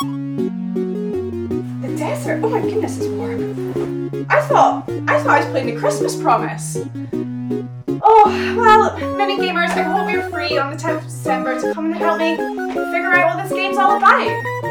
The desert? Oh my goodness, it's warm. I thought I thought I was playing the Christmas promise. Oh, well, mini gamers, I hope you're free on the 10th of December to come and help me figure out what this game's all about.